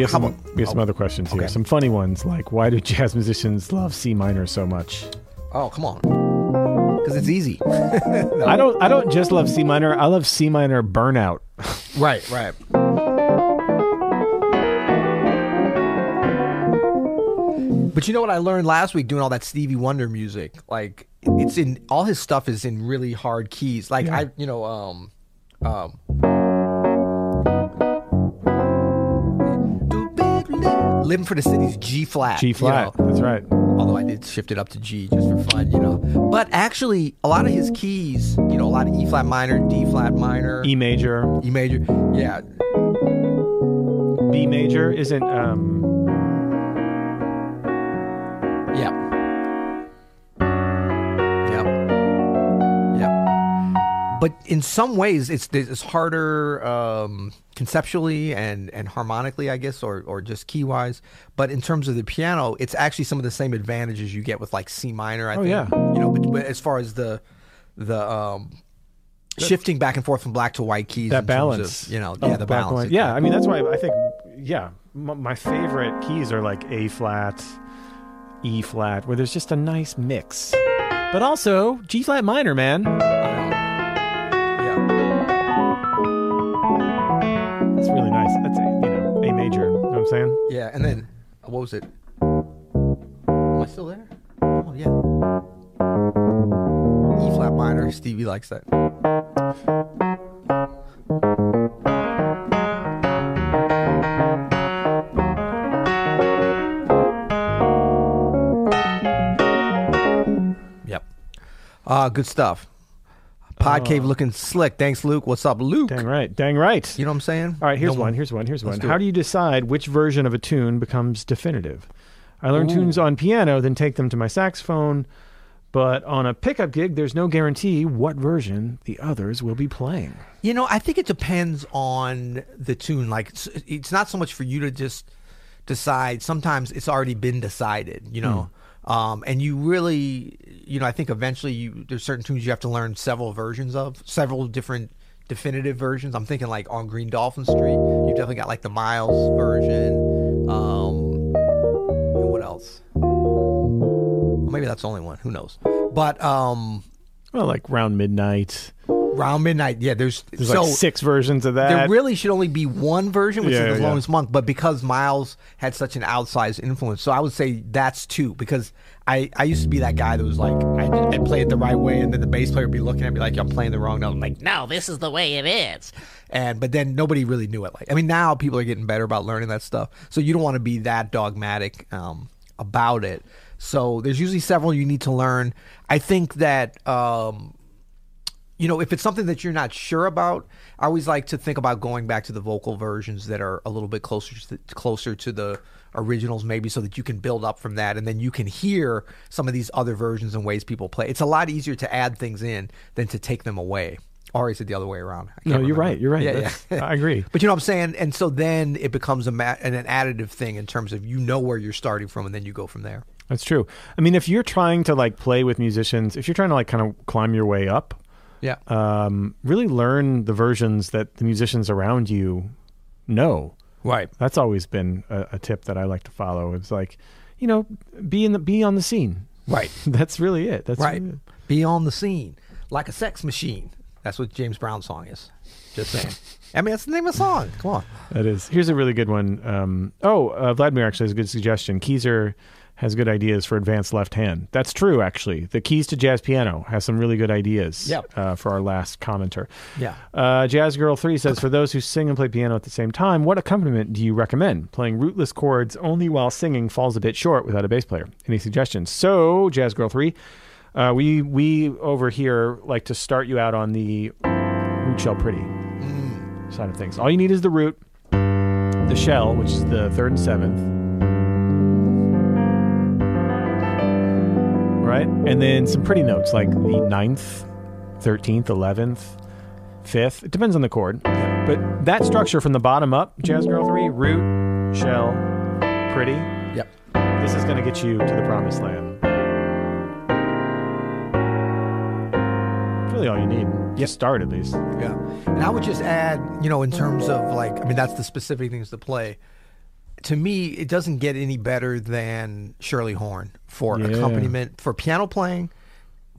We have how some, about- we have some oh, other questions here. okay. Some funny ones like why do jazz musicians love C minor so much? Oh, come on. Because it's easy. I don't I don't just love C minor. I love C minor burnout. right, right. But you know what I learned last week doing all that Stevie Wonder music? Like it's in all his stuff is in really hard keys. Like I, you know, um, um. Living for the City's G flat. G flat. That's right. although I did shift it up to G just for fun, you know. But actually, a lot of his keys, you know, a lot of E flat minor, D flat minor, E major, E major, yeah, B major isn't um But in some ways, it's it's harder um, conceptually and and harmonically, I guess, or or just key wise. But in terms of the piano, it's actually some of the same advantages you get with like C minor. I Oh, think. yeah. you know, but, but as far as the the um, shifting back and forth from black to white keys, that balance. of, you know, of yeah, the balance. Yeah, I mean that's why I think yeah, m- my favorite keys are like A flat, E flat, where there's just a nice mix. But also G flat minor, man. Saying? Yeah, and then uh, what was it? Am I still there? Oh yeah. E flat minor. Stevie likes that. Yep. Uh, good stuff. Pod cave oh. looking slick. Thanks, Luke. What's up, Luke? Dang right. Dang right. You know what I'm saying? All right, here's No one. Here's one. Here's one. do How it. do you decide which version of a tune becomes definitive? I learn tunes on piano, then take them to my saxophone, but on a pickup gig, there's no guarantee what version the others will be playing. You know, I think it depends on the tune. Like, it's, it's not so much for you to just decide. Sometimes it's already been decided. You know, hmm. Um, and you really, you know, I think eventually you there's certain tunes you have to learn several versions of, several different definitive versions. I'm thinking like on Green Dolphin Street, you've definitely got like the Miles version. Um, and what else? Maybe that's the only one. Who knows? But um, Well, like round midnight. Round midnight, yeah. There's, There's so like six versions of that. there really should only be one version, which Yeah, is the yeah. Thelonious Monk. But because Miles had such an outsized influence, so I would say that's two. Because I, I used to be that guy that was like, I, I play it the right way, and then the bass player would be looking at me like I'm playing the wrong note. I'm like, no, this is the way it is. And but then nobody really knew it. Like, I mean, now people are getting better about learning that stuff. So you don't want to be that dogmatic um, about it. So there's usually several you need to learn. I think that. Um, you know, if it's something that you're not sure about, I always like to think about going back to the vocal versions that are a little bit closer to the, closer to the originals, maybe, so that you can build up from that, and then you can hear some of these other versions and ways people play. It's a lot easier to add things in than to take them away. Or is it the other way around? No, you're remember. right. You're right. Yeah, yeah. I agree. But you know what I'm saying? And so then it becomes a ma- an additive thing in terms of you know where you're starting from, and then you go from there. That's true. I mean, if you're trying to like play with musicians, if you're trying to like kind of climb your way up, Yeah. um, really learn the versions that the musicians around you know. right. That's always been a, a tip that I like to follow. It's like, you know, be in the be on the scene. Right. That's really it. That's Right. really it. Be on the scene like a sex machine. That's what James Brown's song is. Just saying. I mean, that's the name of the song. Come on. That is. Here's a really good one. Um, oh, uh, Vladimir actually has a good suggestion. Keezer has good ideas for advanced left hand. That's true, actually. The Keys to Jazz Piano has some really good ideas Yep. uh, for our last commenter. Yeah. Uh, Jazz Girl 3 says, For those who sing and play piano at the same time, what accompaniment do you recommend? Playing rootless chords only while singing falls a bit short without a bass player. Any suggestions? So, Jazz Girl 3, uh, we, we over here like to start you out on the root shell pretty side of things. All you need is the root, the shell, which is the third and seventh, right? And then some pretty notes like the ninth, 13th, 11th, 5th. It depends on the chord. But that structure from the bottom up, Jazz Girl 3, root, shell, pretty, Yep. this is going to get you to the promised land. It's really all you need. You start at least. Yeah. And I would just add, you know, in terms of like, I mean, that's the specific things to play. To me, it doesn't get any better than Shirley Horn for Yeah. accompaniment for piano playing,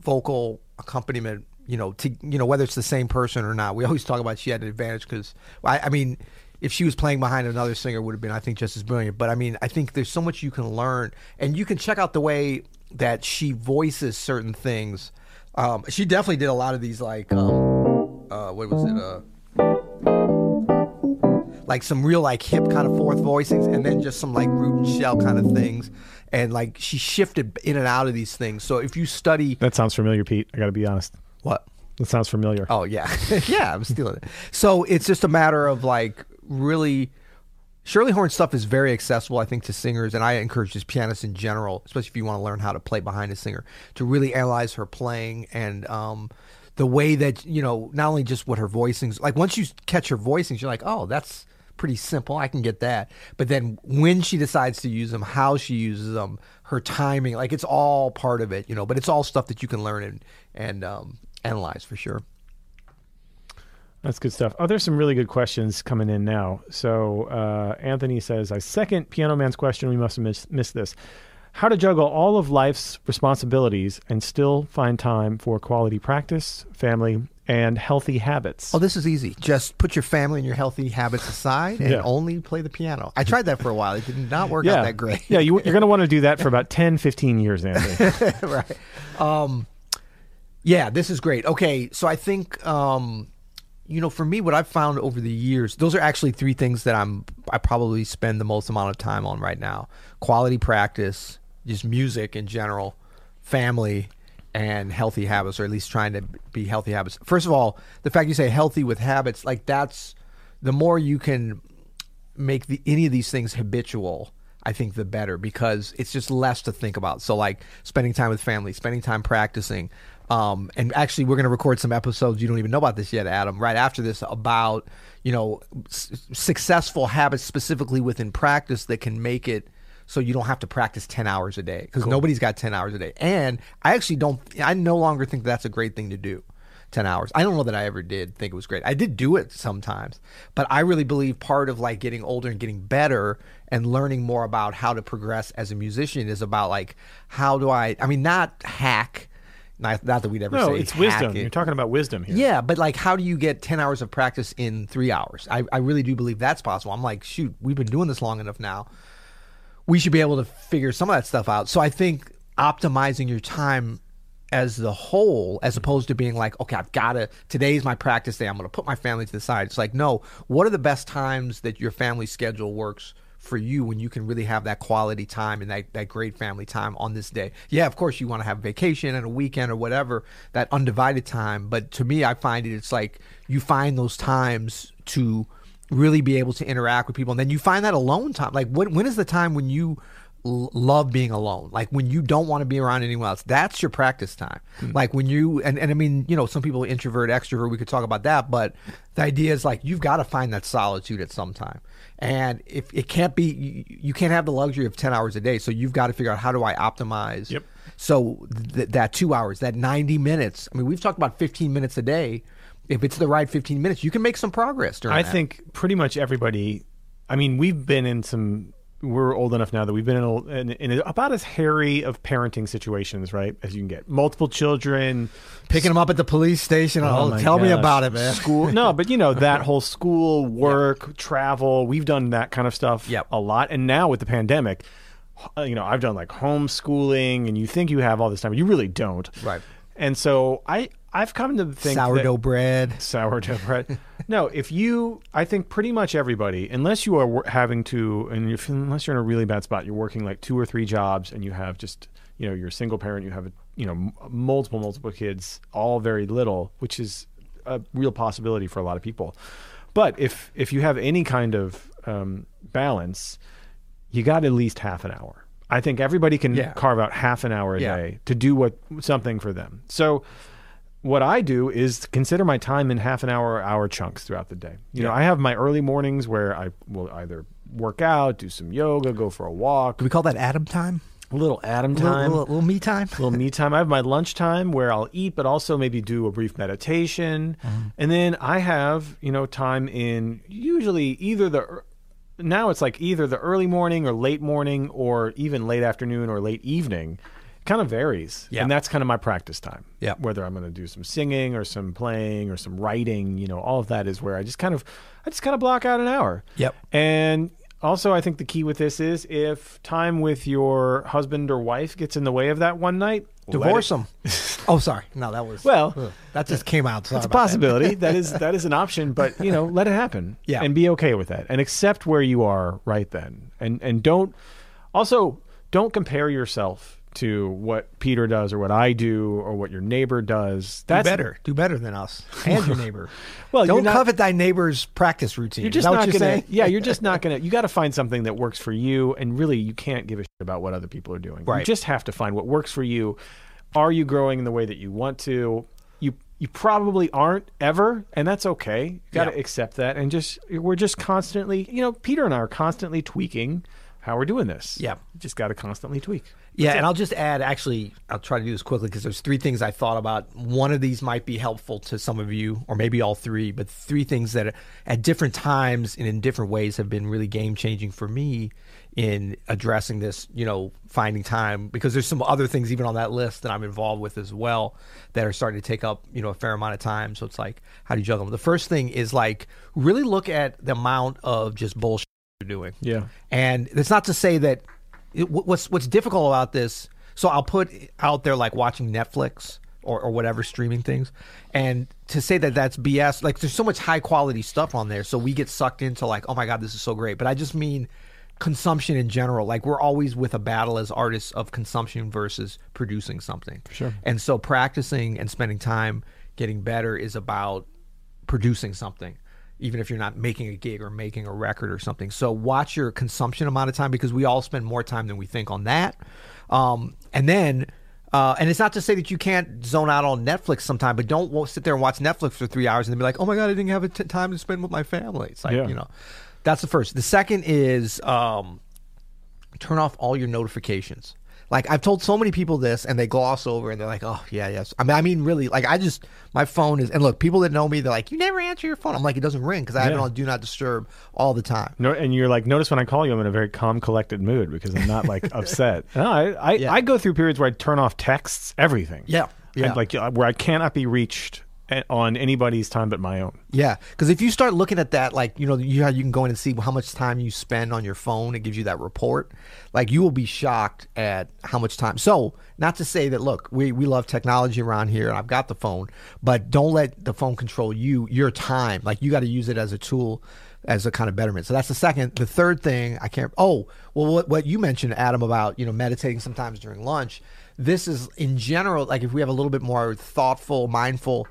vocal accompaniment. You know, to you know whether it's the same person or not. We always talk about she had an advantage because I, I mean, if she was playing behind another singer, would have been I think just as brilliant. But I mean, I think there's so much you can learn, and you can check out the way that she voices certain things. Um, she definitely did a lot of these like um, uh, what was it? Uh, like some real like hip kind of fourth voicings and then just some like root and shell kind of things and like she shifted in and out of these things so if you study That sounds familiar, Pete. I got to be honest. what That sounds familiar. oh yeah yeah i'm stealing it so it's just a matter of like really Shirley Horn stuff is very accessible, I think, to singers, and I encourage just pianists in general, especially if you want to learn how to play behind a singer, to really analyze her playing and um, the way that you know, not only just what her voicings like. Once you catch her voicings, you're like, oh, that's pretty simple. I can get that. But then when she decides to use them, how she uses them, her timing, like it's all part of it, you know. But it's all stuff that you can learn and and um, analyze for sure. That's good stuff. Oh, there's some really good questions coming in now. So uh, Anthony says, "I second Piano Man's question. We must have miss, missed this. How to juggle all of life's responsibilities and still find time for quality practice, family, and healthy habits." Oh, this is easy. Just put your family and your healthy habits aside and Yeah. only play the piano. I tried that for a while. It did not work out that great. yeah, you, you're going to want to do that for about 10, 15 years, Anthony. right. Um, yeah, this is great. Okay, so I think um, you know, for me, what I've found over the years, those are actually three things that I'm I probably spend the most amount of time on right now: quality practice, just music in general, family, and healthy habits, or at least trying to be healthy habits. First of all, the fact you say healthy with habits, like that's the more you can make the any of these things habitual i think the better because it's just less to think about so like spending time with family spending time practicing um, and actually we're going to record some episodes you don't even know about this yet adam right after this about you know s- successful habits specifically within practice that can make it so you don't have to practice 10 hours a day because nobody's got 10 hours a day and i actually don't i no longer think that's a great thing to do 10 hours. I don't know that I ever did think it was great. I did do it sometimes, but I really believe part of like getting older and getting better and learning more about how to progress as a musician is about like how do I I mean not hack not, not that we'd ever no, say it's wisdom. it. You're talking about wisdom here. Yeah, but like, how do you get 10 hours of practice in three hours? I, I really do believe that's possible. I'm like, shoot, we've been doing this long enough now. We should be able to figure some of that stuff out. So I think optimizing your time as the whole, as opposed to being like, okay, I've got to, today's my practice day. I'm going to put my family to the side. It's like, no, what are the best times that your family schedule works for you when you can really have that quality time and that, that great family time on this day. Yeah, of course you want to have a vacation and a weekend or whatever, that undivided time. But to me, I find it, it's like you find those times to really be able to interact with people. And then you find that alone time. Like when, when is the time when you l- love being alone? Like when you don't want to be around anyone else, that's your practice time. Hmm. Like when you, and, and I mean, you know, some people introvert, extrovert, we could talk about that, but the idea is like, you've got to find that solitude at some time. And if it can't be, you, you can't have the luxury of 10 hours a day. So you've got to figure out how do I optimize Yep. so th- that two hours, that 90 minutes, I mean, we've talked about 15 minutes a day. If it's the right 15 minutes, you can make some progress during I that. think pretty much everybody. I mean, we've been in some. We're old enough now that we've been in, a, in, in about as hairy of parenting situations, right, as you can get. Multiple children, picking them up at the police station. Oh, my tell me about it, man. School, no, but you know that whole school, work, travel. We've done that kind of stuff Yep. a lot, and now with the pandemic, uh, you know, I've done like homeschooling, and you think you have all this time, but you really don't. Right. And so I, I've come to think that- Sourdough bread. sourdough bread. no, if you, I think pretty much everybody, unless you are having to, and if, unless you're in a really bad spot, you're working like two or three jobs, and you have just, you know, you're a single parent, you have, a, you know, m- multiple, multiple kids, all very little, which is a real possibility for a lot of people. But if if you have any kind of um, balance, you got at least half an hour. I think everybody can Yeah. carve out half an hour a Yeah. day to do what something for them. So what I do is consider my time in half an hour or hour chunks throughout the day. You know, I have my early mornings where I will either work out, do some yoga, go for a walk, Do we call that Adam time? a little Adam Little, time, little, little me time? little me time. I have my lunchtime where I'll eat, but also maybe do a brief meditation. Mm-hmm. And then I have, you know, time in usually either the now it's like either the early morning or late morning or even late afternoon or late evening. Kind of varies, Yeah. and that's kind of my practice time. Yeah. whether I'm going to do some singing or some playing or some writing, you know, all of that is where I just kind of, I just kind of block out an hour. Yep. And also, I think the key with this is if time with your husband or wife gets in the way of that one night, Divorce them. oh, sorry. No, that was Well, Ugh. that just came out. Sorry It's a about that. possibility. that is that is an option, but you know, let it happen. Yeah. And be okay with that. And accept where you are right then. And and don't also don't compare yourself to what Peter does or what I do or what your neighbor does. Do better. Do better than us and your neighbor. Well, don't not- covet thy neighbor's practice routine. You're just not you're gonna saying? Yeah, you're just not gonna you gotta find something that works for you and really you can't give a shit about what other people are doing. You just have to find what works for you. Are you growing in the way that you want to? You you probably aren't ever, and that's okay. You gotta Yeah. accept that and just we're just constantly you know, Peter and I are constantly tweaking how we're doing this. Yeah. Just gotta constantly tweak. Yeah, and I'll just add. Actually, I'll try to do this quickly because there's three things I thought about. One of these might be helpful to some of you, or maybe all three. But three things that, at different times and in different ways, have been really game changing for me in addressing this. You know, finding time because there's some other things even on that list that I'm involved with as well that are starting to take up you know a fair amount of time. So it's like, how do you juggle them? The first thing is like really look at the amount of just bullshit you're doing. Yeah. And it's not to say that it, what's what's difficult about this. So I'll put out there like watching Netflix or, or whatever streaming things, and to say that that's BS. Like there's so much high quality stuff on there, so we get sucked into like, oh my god, this is so great. But I just mean consumption in general. Like we're always with a battle as artists of consumption versus producing something. Sure. And so practicing and spending time getting better is about producing something even if you're not making a gig or making a record or something so watch your consumption amount of time because we all spend more time than we think on that um, and then uh, and it's not to say that you can't zone out on Netflix sometime, but don't sit there and watch Netflix for three hours and then be like, "Oh my god, I didn't have a t- time to spend with my family." It's like Yeah. you know, that's the first. The second is um, turn off all your notifications. Like I've told so many people this, and they gloss over, and they're like, "Oh yeah, yes." I mean, I mean, really, like I just my phone is, and look, people that know me, they're like, "You never answer your phone." I'm like, "It doesn't ring because I have it Yeah. on do not disturb all the time." No, and you're like, notice when I call you, I'm in a very calm, collected mood because I'm not like upset. No, I, I, Yeah. I go through periods where I turn off texts, everything. Yeah, yeah. And, like where I cannot be reached on anybody's time but my own. Yeah, because if you start looking at that, like you know, you you can go in and see how much time you spend on your phone. It gives you that report. Like you will be shocked at how much time. So, not to say that look, we we love technology around here, and I've got the phone, but don't let the phone control you. Your time, like you got to use it as a tool. As a kind of betterment, so that's the second. The third thing I can't. Oh, well, what what you mentioned, Adam, about you know meditating sometimes during lunch. This is in general like if we have a little bit more thoughtful, mindful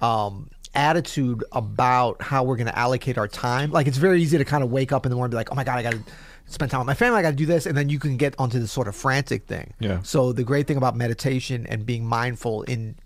um, attitude about how we're going to allocate our time. Like it's very easy to kind of wake up in the morning and be like, oh my God, I got to spend time with my family. I got to do this. And then you can get onto this sort of frantic thing. Yeah. So the great thing about meditation and being mindful in,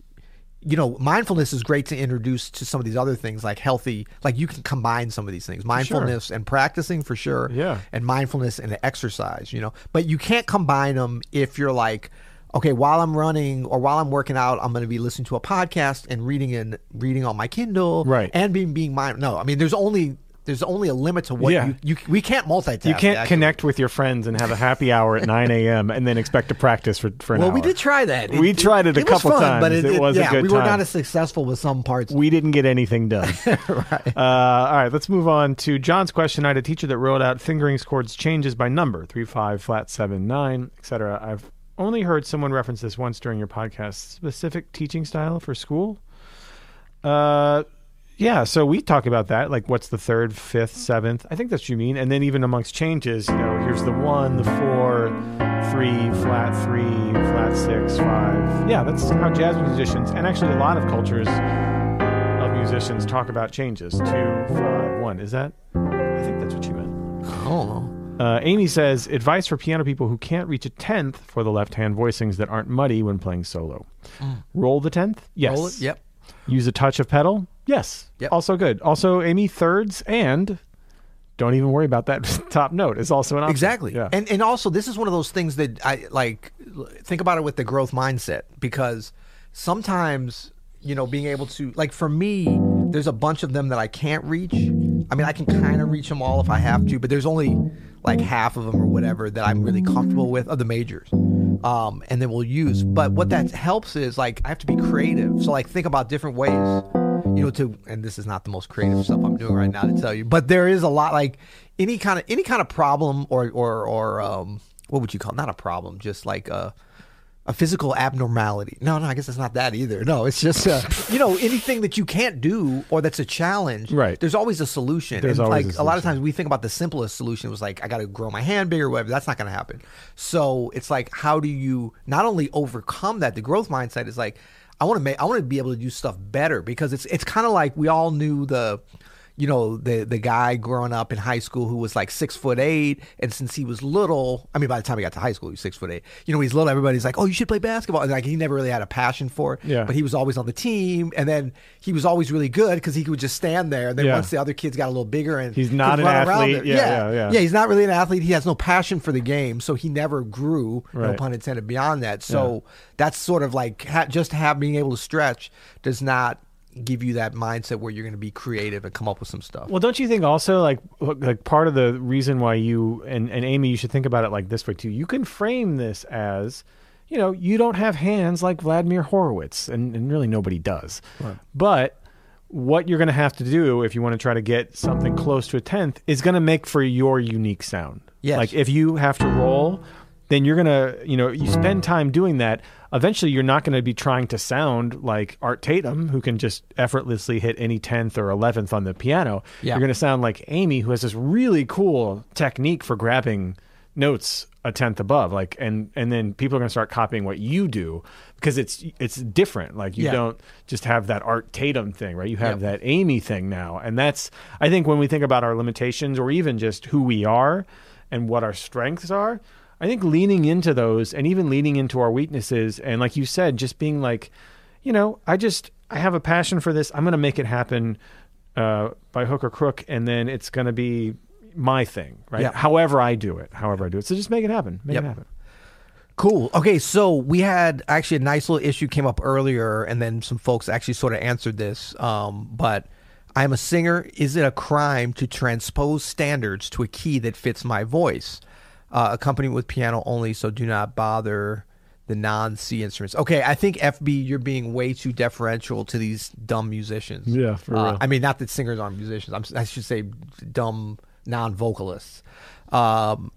you know, mindfulness is great to introduce to some of these other things like healthy, like you can combine some of these things, mindfulness and practicing for sure. Yeah. And mindfulness and exercise, you know, but you can't combine them if you're like, okay, while I'm running or while I'm working out, I'm going to be listening to a podcast and reading and reading on my Kindle, Right. And being being mind. No, I mean, there's only there's only a limit to what Yeah. you, you we can't multitask. You can't actually. connect with your friends and have a happy hour at 9 a.m. and then expect to practice for, for an Well, hour. Well, we did try that. We tried it a couple fun, times. but it, It was a yeah, good we were time. not as successful with some parts. we didn't get anything done. right. Uh, all right, let's move on to John's question. I had a teacher that wrote out fingering chords changes by number three, five, flat, seven, nine, etc. I've only heard someone reference this once during your podcast. Specific teaching style for school. Uh, yeah. So we talk about that. Like, what's the third, fifth, seventh? I think that's what you mean. And then even amongst changes, you know, here's the one, the four, three, flat three, flat six, five. Yeah, that's how jazz musicians and actually a lot of cultures of musicians talk about changes. Two, five, one. Is that? I think that's what you meant. I don't know. Uh, Amy says advice for piano people who can't reach a tenth for the left hand voicings that aren't muddy when playing solo. Roll the tenth. Yes. Roll it. Yep. Use a touch of pedal. Yes. Yep. Also good. Also, Amy thirds and don't even worry about that top note. It's also an option. Exactly. Yeah. And and also this is one of those things that I like think about it with the growth mindset because sometimes, you know, being able to like for me, there's a bunch of them that I can't reach I mean, I can kind of reach them all if I have to, but there's only like half of them or whatever that I'm really comfortable with of the majors. Um, and then we'll use. But what that helps is like I have to be creative. So like think about different ways, you know, to and this is not the most creative stuff I'm doing right now to tell you, but there is a lot like any kind of any kind of problem or or or um, what would you call it? not a problem, just like a a physical abnormality. No, no, I guess it's not that either. No, it's just uh, you know anything that you can't do or that's a challenge. Right. There's always a solution. There's and always like a lot of times we think about the simplest solution was like I got to grow my hand bigger, whatever. That's not going to happen. So it's like how do you not only overcome that? The growth mindset is like I want to make I want to be able to do stuff better because it's it's kind of like we all knew the you know the the guy growing up in high school who was like six foot eight, and since he was little, I mean, by the time he got to high school, he was six foot eight. You know, he's little, everybody's like, "Oh, you should play basketball," and like he never really had a passion for it. Yeah. But he was always on the team, and then he was always really good because he could just stand there. And then Yeah. once the other kids got a little bigger and He's not an athlete. it- Yeah, yeah, yeah. yeah. He's not really an athlete. He has no passion for the game, so he never grew. No pun intended. Beyond that, so that's sort of like ha- just have being able to stretch does not give you that mindset where you're going to be creative and come up with some stuff. Well, don't you think also like like part of the reason why you and, and Amy you should think about it like this way too. You can frame this as, you know, you don't have hands like Vladimir Horowitz, and, and really nobody does. But what you're going to have to do if you want to try to get something close to a tenth is going to make for your unique sound. Yes. Like if you have to roll, then you're going to, you know, you spend time doing that. Eventually, you're not going to be trying to sound like Art Tatum, who can just effortlessly hit any 10th or 11th on the piano. Yeah. You're going to sound like Amy, who has this really cool technique for grabbing notes a tenth above like and and then people are going to start copying what you do because it's it's different like you Yeah. don't just have that art tatum thing right you have Yep. that amy thing now and that's i think when we think about our limitations or even just who we are and what our strengths are i think leaning into those and even leaning into our weaknesses and like you said just being like you know i just i have a passion for this i'm going to make it happen uh, by hook or crook and then it's going to be my thing right Yeah. however i do it however i do it so just make it happen make Yep. it happen Cool. Okay, so we had actually a nice little issue came up earlier, and then some folks actually sort of answered this. Um, but I'm a singer. Is it a crime to transpose standards to a key that fits my voice? Uh, accompanied with piano only, so do not bother the non-C instruments. Okay, I think FB, you're being way too deferential to these dumb musicians. Yeah, for Uh, real. I mean, not that singers aren't musicians. I'm, I should say dumb non-vocalists. Um,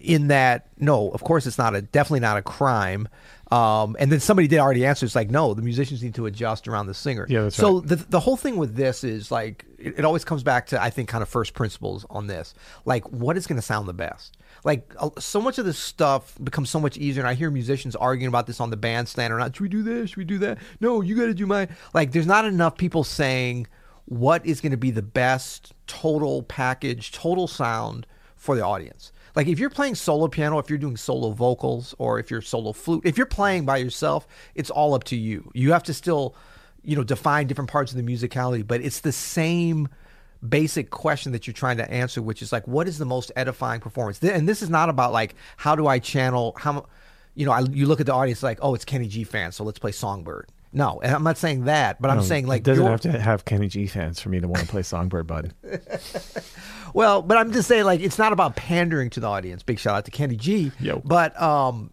in that no of course it's not a definitely not a crime. Um, and then somebody did already answer it's like no the musicians need to adjust around the singer. Yeah, that's so right. the, the whole thing with this is like it, it always comes back to i think kind of first principles on this. Like what is going to sound the best? Like uh, so much of this stuff becomes so much easier and i hear musicians arguing about this on the bandstand or not should we do this should we do that? No you got to do my like there's not enough people saying what is going to be the best total package total sound for the audience like if you're playing solo piano if you're doing solo vocals or if you're solo flute if you're playing by yourself it's all up to you. You have to still you know define different parts of the musicality but it's the same basic question that you're trying to answer which is like what is the most edifying performance? And this is not about like how do i channel how you know I, you look at the audience like oh it's kenny g fan so let's play songbird no and i'm not saying that but i'm No, saying like it doesn't your- have to have Kenny G fans for me to want to play Songbird, bud. Well, but I'm just saying, like, it's not about pandering to the audience. Big shout out to Kenny G. Yo. But um,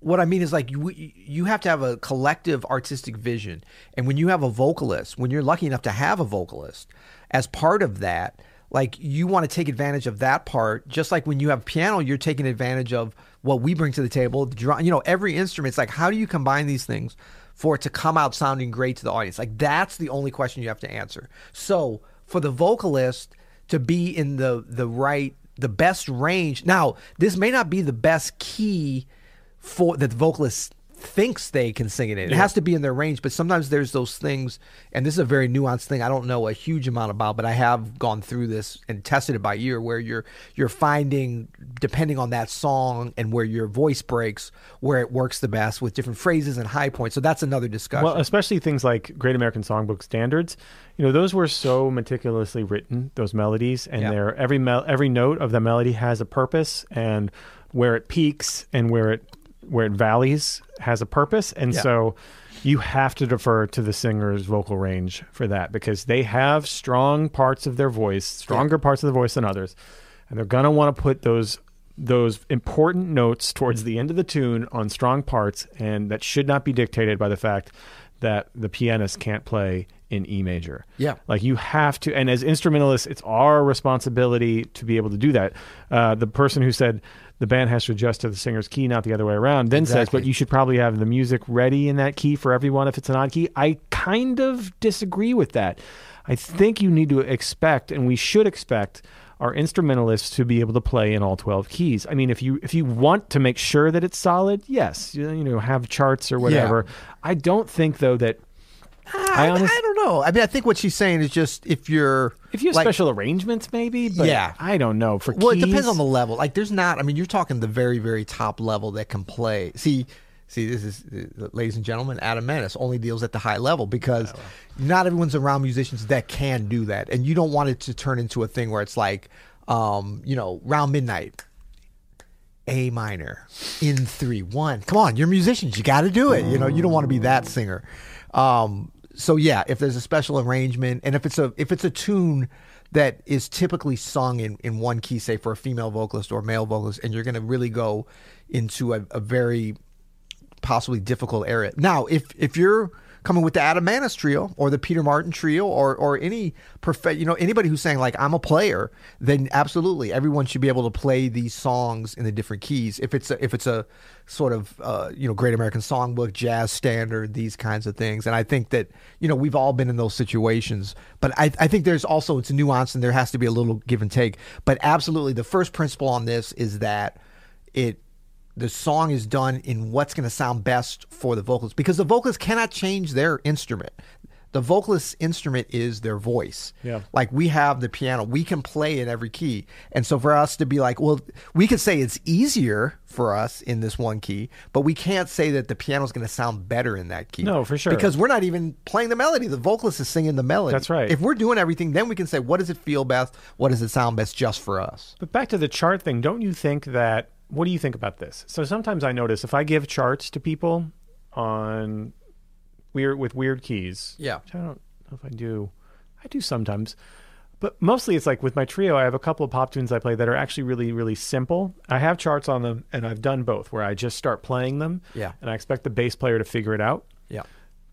what I mean is, like, you you have to have a collective artistic vision, and when you have a vocalist, when you're lucky enough to have a vocalist as part of that, like, you want to take advantage of that part. Just like when you have piano, you're taking advantage of what we bring to the table. The drum, you know, every instrument. It's like, how do you combine these things? For it to come out sounding great to the audience. Like, that's the only question you have to answer. So, for the vocalist, to be in the the right the best range. Now, this may not be the best key for that the vocalist thinks they can sing it in. It has to be in their range, but sometimes there's those things and this is a very nuanced thing I don't know a huge amount about, but I have gone through this and tested it by ear where you're you're finding depending on that song and where your voice breaks where it works the best with different phrases and high points. So that's another discussion. Well, especially things like Great American Songbook standards. You know, those were so meticulously written. Those melodies, and Yeah. they're every mel- every note of the melody has a purpose and where it peaks and where it where it valleys has a purpose, and Yeah. so you have to defer to the singer's vocal range for that because they have strong parts of their voice, stronger parts of the voice than others, and they're gonna want to put those those important notes towards the end of the tune on strong parts, and that should not be dictated by the fact that the pianist can't play in E major. Yeah. Like you have to, and as instrumentalists, it's our responsibility to be able to do that. Uh, the person who said the band has to adjust to the singer's key, not the other way around, then says, but you should probably have the music ready in that key for everyone if it's an odd key. I kind of disagree with that. I think you need to expect, and we should expect, our instrumentalists to be able to play in all 12 keys. I mean, if you if you want to make sure that it's solid, yes, you, you know, have charts or whatever. I don't think though that I, honest- I I mean, I think what she's saying is just if you're If you have like, special arrangements, maybe. But Yeah. I don't know. For Well, keys, it depends on the level. Like, there's not. I mean, you're talking the very, very top level that can play. See, see, this is, uh, ladies and gentlemen, Adam Maness only deals at the high level because not everyone's around musicians that can do that, and you don't want it to turn into a thing where it's like, um, you know, round midnight. A minor in three one. Come on, you're musicians. You got to do it. You know, you don't want to be that singer. Um, so yeah, if there's a special arrangement, and if it's a if it's a tune that is typically sung in, in one key, say for a female vocalist or male vocalist, and you're to really go into a, a very possibly difficult area. Now, if if you're coming with the Adam Maness trio or the Peter Martin trio or or any you know anybody who's saying like I'm a player, then absolutely everyone should be able to play these songs in the different keys. If it's a, if it's a sort of uh, you know Great American Songbook, jazz standard, these kinds of things. And I think that you know we've all been in those situations. But I, I think there's also it's nuance and there has to be a little give and take. But absolutely, the first principle on this is that it the song is done in what's going to sound best for the vocalist because the vocalist cannot change their instrument. The vocalist's instrument is their voice. Yeah. Like we have the piano, we can play in every key. And so for us to be like, well, we could say it's easier for us in this one key, but we can't say that the piano's going to sound better in that key. No, for sure. Because we're not even playing the melody. The vocalist is singing the melody. That's right. If we're doing everything, then we can say, what does it feel best? What does it sound best just for us? But back to the chart thing, don't you think that? What do you think about this? So sometimes I notice if I give charts to people on weird with weird keys. Yeah. which I don't know if I do. I do sometimes. But mostly it's like with my trio, I have a couple of pop tunes I play that are actually really, really simple. I have charts on them, and I've done both where I just start playing them. Yeah. And I expect the bass player to figure it out. Yeah.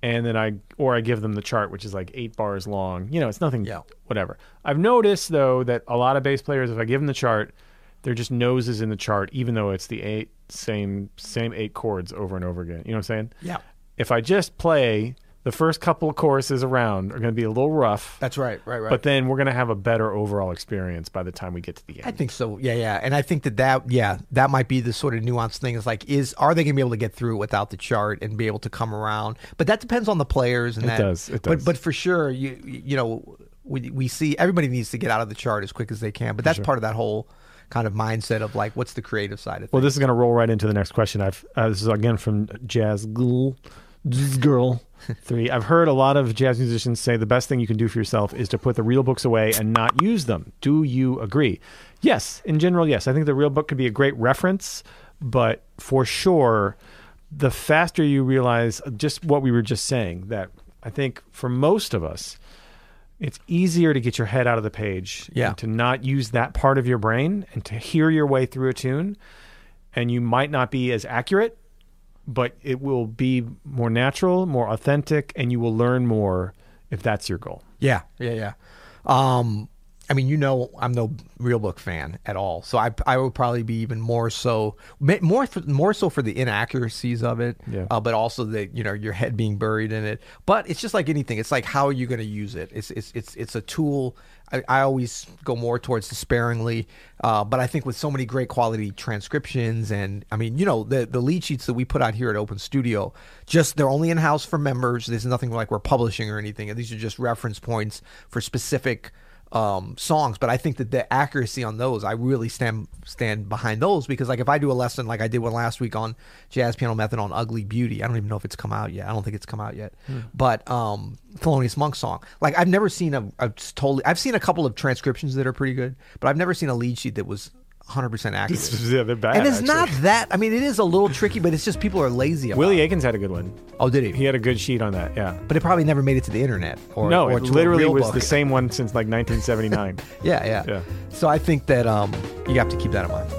and then I or I give them the chart, which is like eight bars long. You know, it's nothing. Yeah. Whatever. I've noticed though that a lot of bass players, if I give them the chart, they're just noses in the chart, even though it's the eight same same eight chords over and over again. You know what I'm saying? Yeah. If I just play the first couple of choruses around are going to be a little rough, That's right. Right. Right. but then we're going to have a better overall experience by the time we get to the end. I think so. Yeah, yeah. And I think that that yeah, that might be the sort of nuanced thing is like is are they going to be able to get through it without the chart and be able to come around? But that depends on the players and It that does, it does. but for sure you you know we we see everybody needs to get out of the chart as quick as they can. But that's part of that whole kind of mindset of like what's the creative side of things? Well, this is going to roll right into the next question. I've uh, this is again from Jazz Girl, Jazz Girl three. I've heard a lot of jazz musicians say the best thing you can do for yourself is to put the real books away and not use them. Do you agree? Yes, in general, yes. I think the real book could be a great reference, but for sure, the faster you realize just what we were just saying, that I think for most of us, it's easier to get your head out of the page Yeah. and to not use that part of your brain and to hear your way through a tune and you might not be as accurate but it will be more natural more authentic and you will learn more if that's your goal Yeah, yeah, yeah. Um, I mean, you know, I'm no real book fan at all, so I I would probably be even more so more for, more so for the inaccuracies of it, Yeah. uh, but also the you know your head being buried in it. But it's just like anything. It's like how are you going to use it? It's it's it's it's a tool. I, I always go more towards sparingly, uh, but I think with so many great quality transcriptions and I mean, you know, the the lead sheets that we put out here at Open Studio, just they're only in house for members. There's nothing like we're publishing or anything. These are just reference points for specific um, songs, but I think that the accuracy on those, I really stand stand behind those because, like, if I do a lesson like I did one last week on jazz piano method on "Ugly Beauty," I don't even know if it's come out yet. I don't think it's come out yet. But um, Thelonious Monk song, like, I've never seen a, a totally. I've seen a couple of transcriptions that are pretty good, but I've never seen a lead sheet that was 100% accurate. yeah, they're bad. and it's actually. not that. I mean, it is a little tricky, but it's just people are lazy. About Willie it. Aikens had a good one. Oh, did he? He had a good sheet on that. Yeah. But it probably never made it to the internet. Or, no, or it literally was book. the same one since like 1979. Yeah, yeah, Yeah. So I think that um, you have to keep that in mind.